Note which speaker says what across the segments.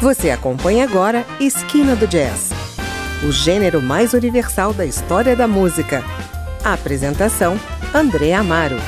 Speaker 1: Você acompanha agora Esquina do Jazz, o gênero mais universal da história da música. A apresentação: André Amaro.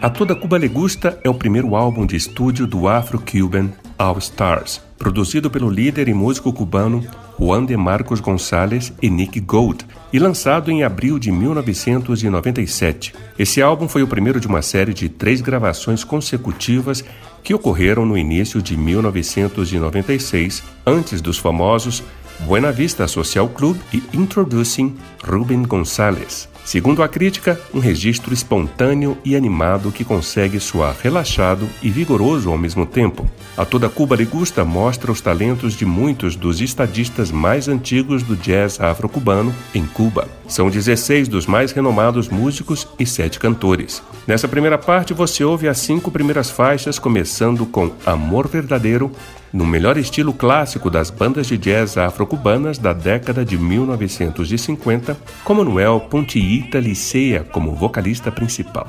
Speaker 2: A Toda Cuba Le Gusta é o primeiro álbum de estúdio do Afro-Cuban All Stars, produzido pelo líder e músico cubano Juan de Marcos González e Nick Gold, e lançado em abril de 1997. Esse álbum foi o primeiro de uma série de três gravações consecutivas que ocorreram no início de 1996, antes dos famosos Buena Vista Social Club e Introducing Ruben González. Segundo a crítica, um registro espontâneo e animado que consegue soar relaxado e vigoroso ao mesmo tempo. A Toda Cuba Ligusta mostra os talentos de muitos dos estadistas mais antigos do jazz afro-cubano em Cuba. São 16 dos mais renomados músicos e sete cantores. Nessa primeira parte, você ouve as cinco primeiras faixas, começando com Amor Verdadeiro, no melhor estilo clássico das bandas de jazz afro-cubanas da década de 1950, com Manuel Pontiita Licea como vocalista principal.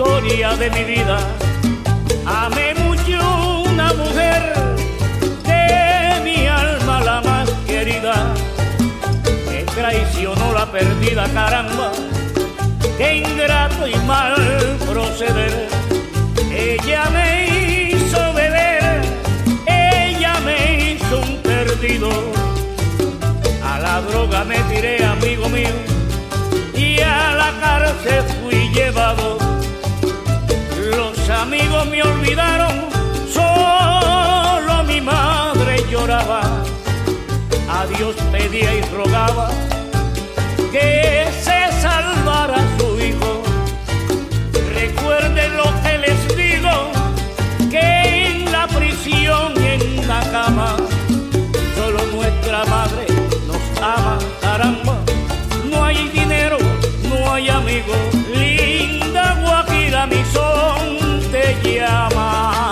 Speaker 3: Historia de mi vida. Perdida caramba, qué ingrato y mal proceder. Ella me hizo beber, ella me hizo un perdido. A la droga me tiré, amigo mío, y a la cárcel fui llevado. Los amigos me olvidaron, solo mi madre lloraba. A Dios pedía y rogaba linda Guajira, mi son te llama.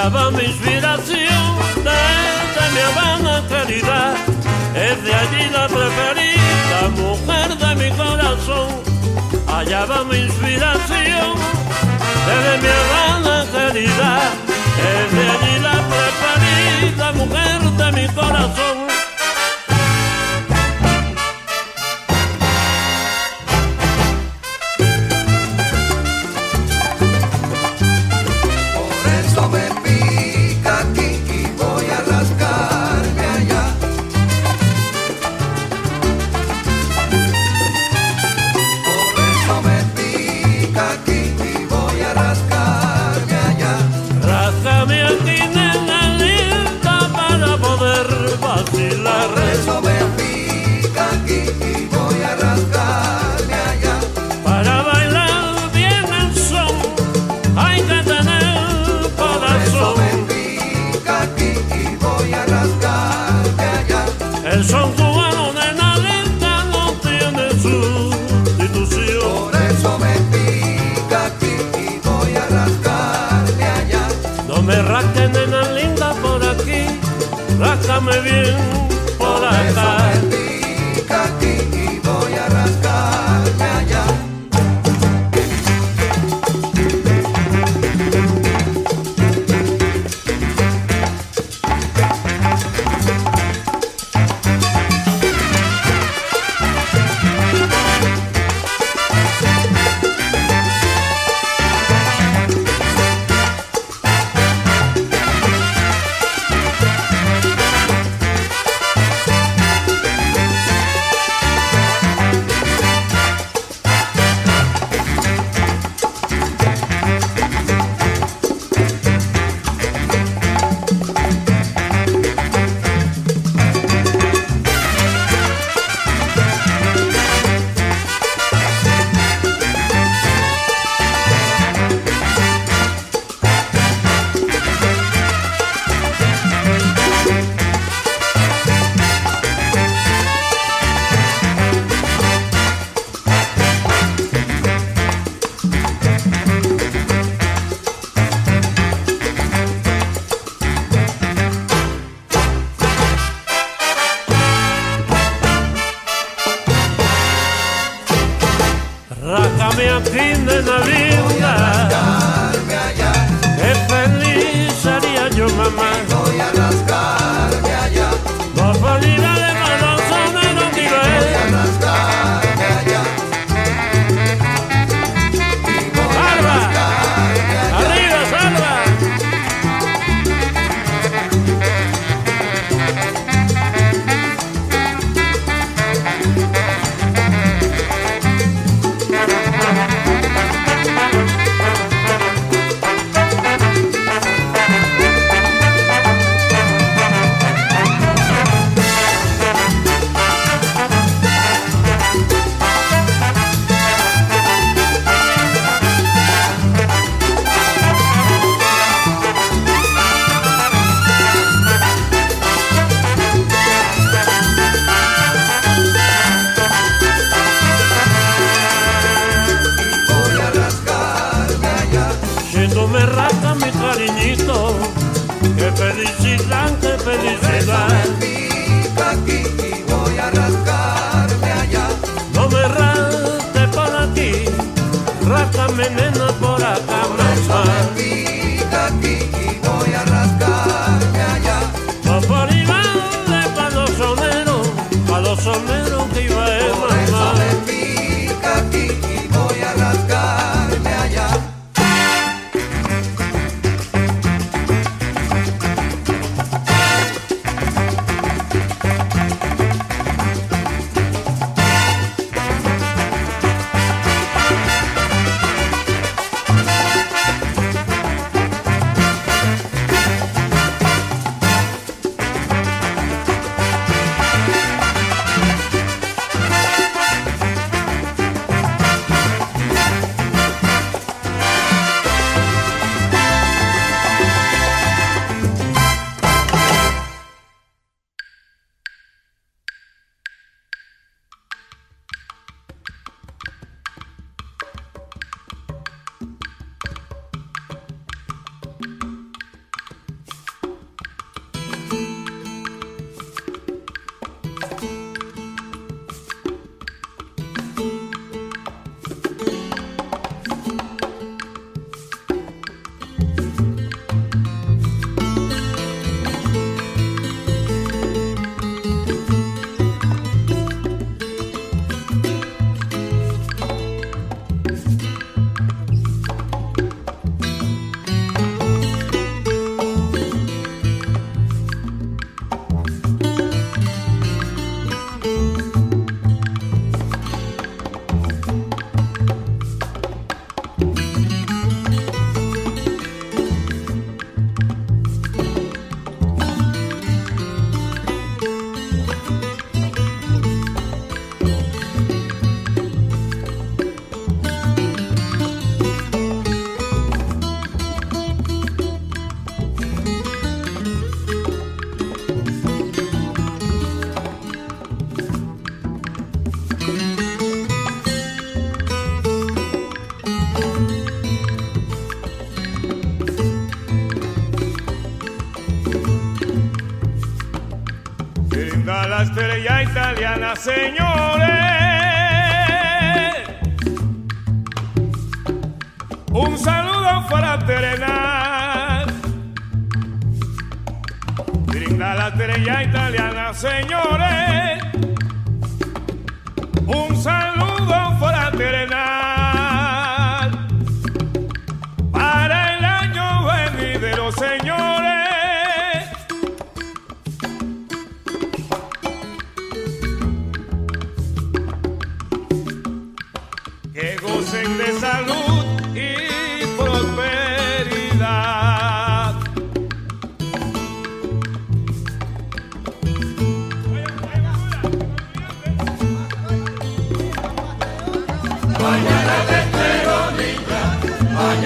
Speaker 4: Allá va mi inspiración, desde mi Habana querida, es de allí la preferida, mujer de mi corazón. Allá va mi inspiración, desde mi Habana querida, desde allí la preferida mujer de mi corazón.
Speaker 5: preferit Sri Lanka Señor.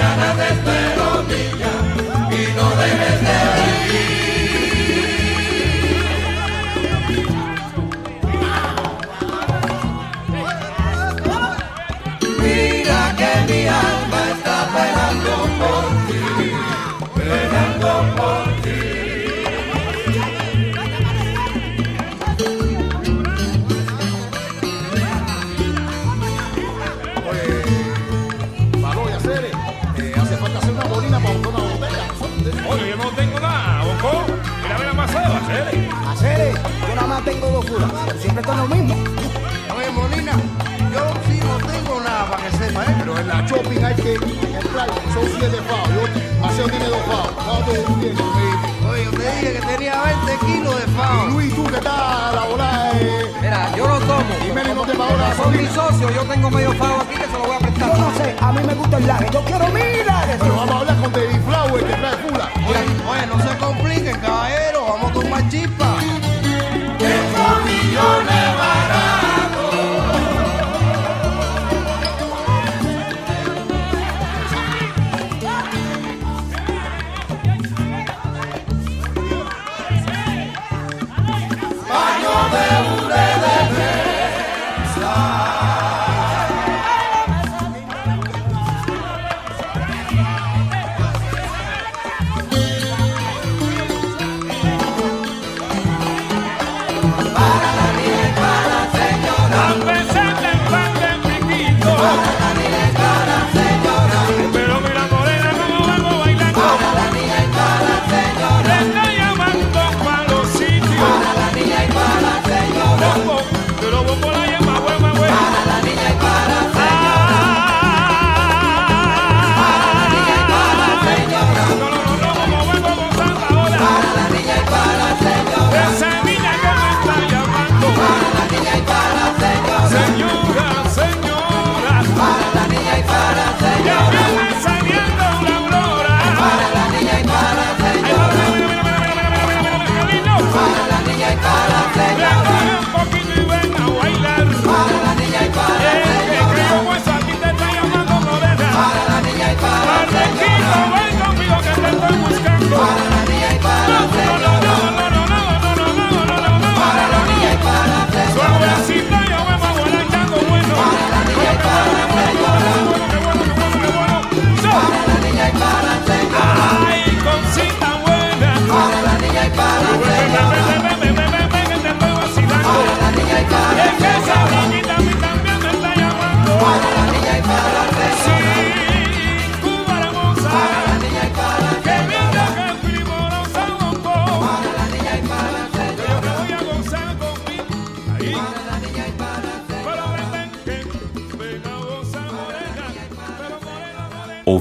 Speaker 5: mañana de
Speaker 6: siempre con lo mismo.
Speaker 7: Oye, Molina, yo sí no tengo nada para que sepa, ¿eh? Pero en la shopping hay que entrar, son siete pavos. Yo, Maceo tiene dos pavos. ¿Cuánto tú tienes, Luis?
Speaker 8: Oye, yo te dije que tenía 20 kilos de
Speaker 7: Y
Speaker 8: fao.
Speaker 7: Luis, tú que estás a la bola, eh.
Speaker 6: Mira, yo no tomo.
Speaker 7: Y Meli no te pagó la
Speaker 6: Son mis socios, yo tengo medio pago aquí que se lo voy a prestar. Yo no sé, a mí me gusta el laje, yo quiero milares.
Speaker 7: Pero vamos a hablar con David Flower que trae fula.
Speaker 8: Oye, oye, no se compliquen, caballero, vamos con más chispa.
Speaker 5: your name.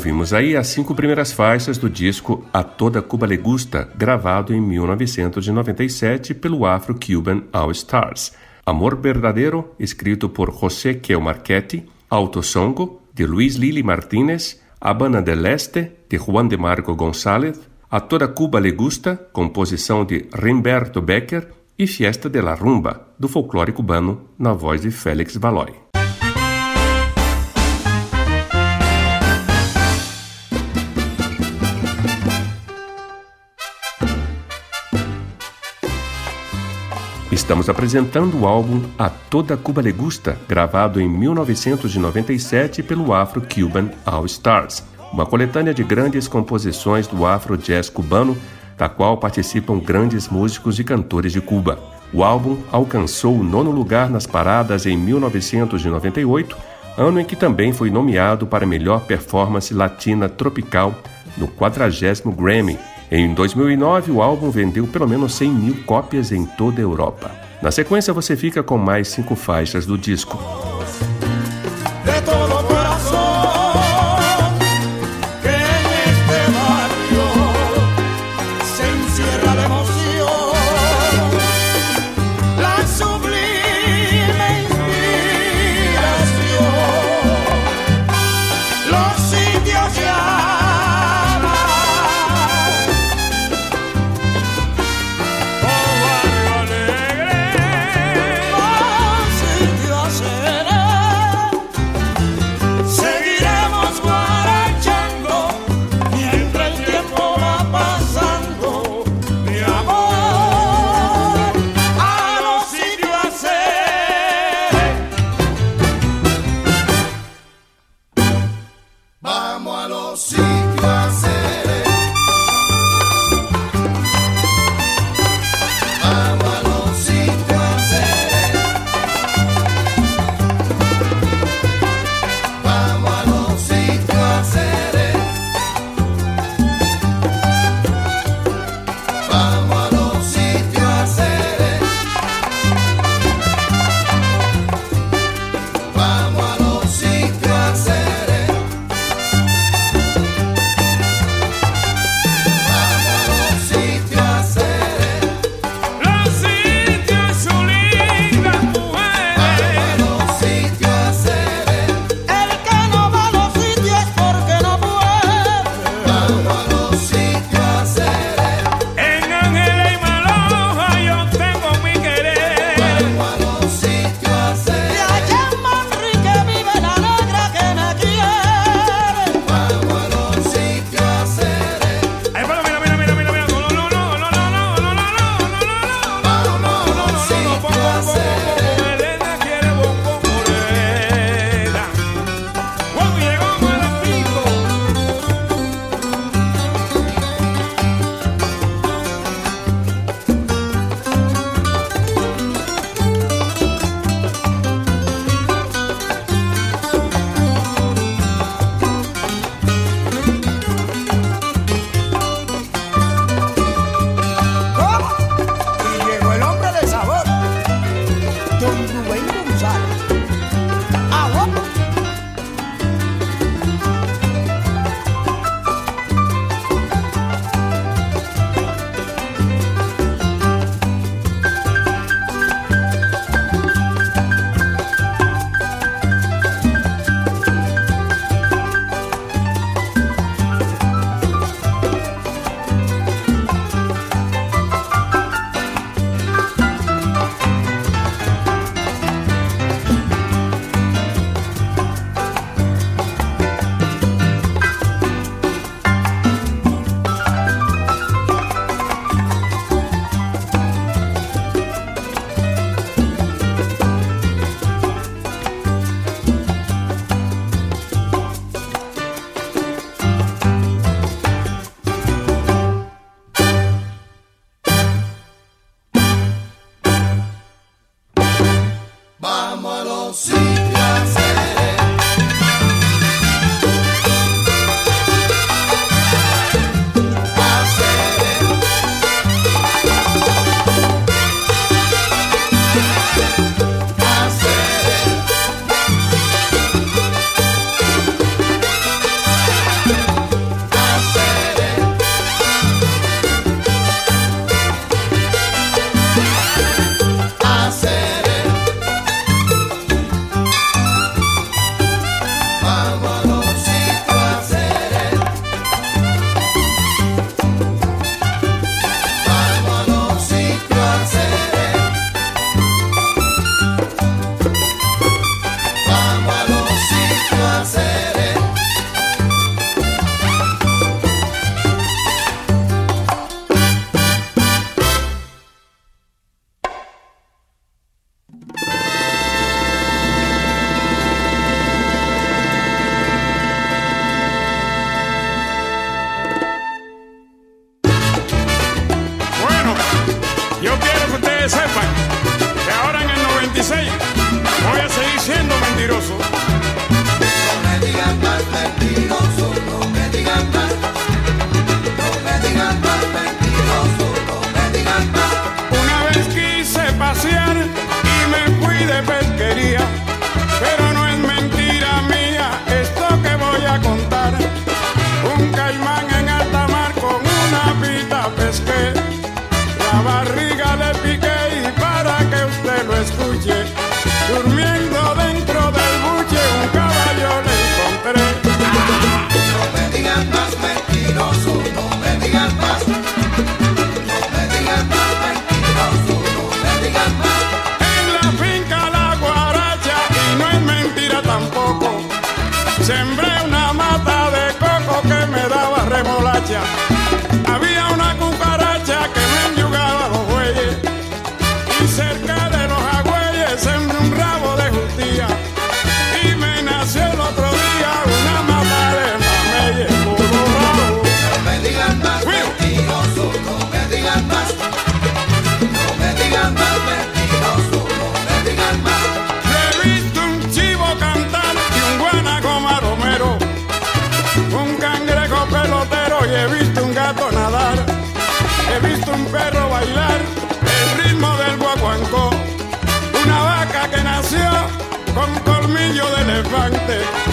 Speaker 2: Ouvimos aí as cinco primeiras faixas do disco A Toda Cuba Le Gusta, gravado em 1997 pelo Afro-Cuban All Stars. Amor Verdadeiro, escrito por José Kel Marchetti, Auto Songo, de Luiz Lili Martínez, Habana del Este, de Juan de Marco González, A Toda Cuba Le Gusta, composição de Rimberto Becker, e Fiesta de la Rumba, do folclore cubano, na voz de Félix Valoy. Estamos apresentando o álbum A Toda Cuba Le Gusta, gravado em 1997 pelo Afro-Cuban All Stars, uma coletânea de grandes composições do afro-jazz cubano, da qual participam grandes músicos e cantores de Cuba.
Speaker 9: O álbum alcançou o nono lugar nas paradas em 1998, ano em que também foi nomeado para melhor performance latina tropical no 40 Grammy. Em 2009, o álbum vendeu pelo menos 100 mil cópias em toda a Europa. Na sequência, você fica com mais cinco faixas do disco.
Speaker 7: aguante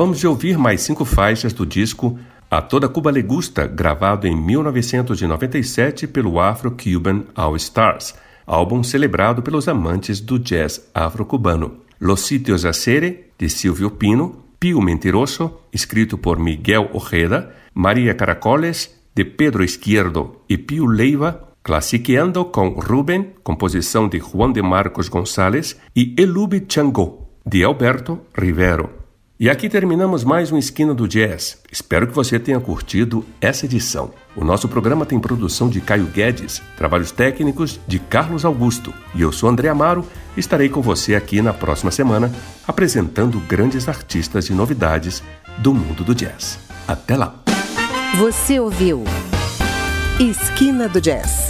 Speaker 2: Acabamos de ouvir mais cinco faixas do disco A Toda Cuba Le Gusta, gravado em 1997 pelo Afro-Cuban All Stars, álbum celebrado pelos amantes do jazz afro-cubano. Los Sitios a Sere, de Silvio Pino, Pio Mentiroso, escrito por Miguel Ojeda, Maria Caracoles, de Pedro Izquierdo e Pio Leiva, Classiqueando com Ruben, composição de Juan de Marcos Gonçalves, e Elube Chango, de Alberto Rivero. E aqui terminamos mais um Esquina do Jazz. Espero que você tenha curtido essa edição. O nosso programa tem produção de Caio Guedes, trabalhos técnicos de Carlos Augusto. E eu sou André Amaro e estarei com você aqui na próxima semana apresentando grandes artistas e novidades do mundo do jazz. Até lá!
Speaker 1: Você ouviu Esquina do Jazz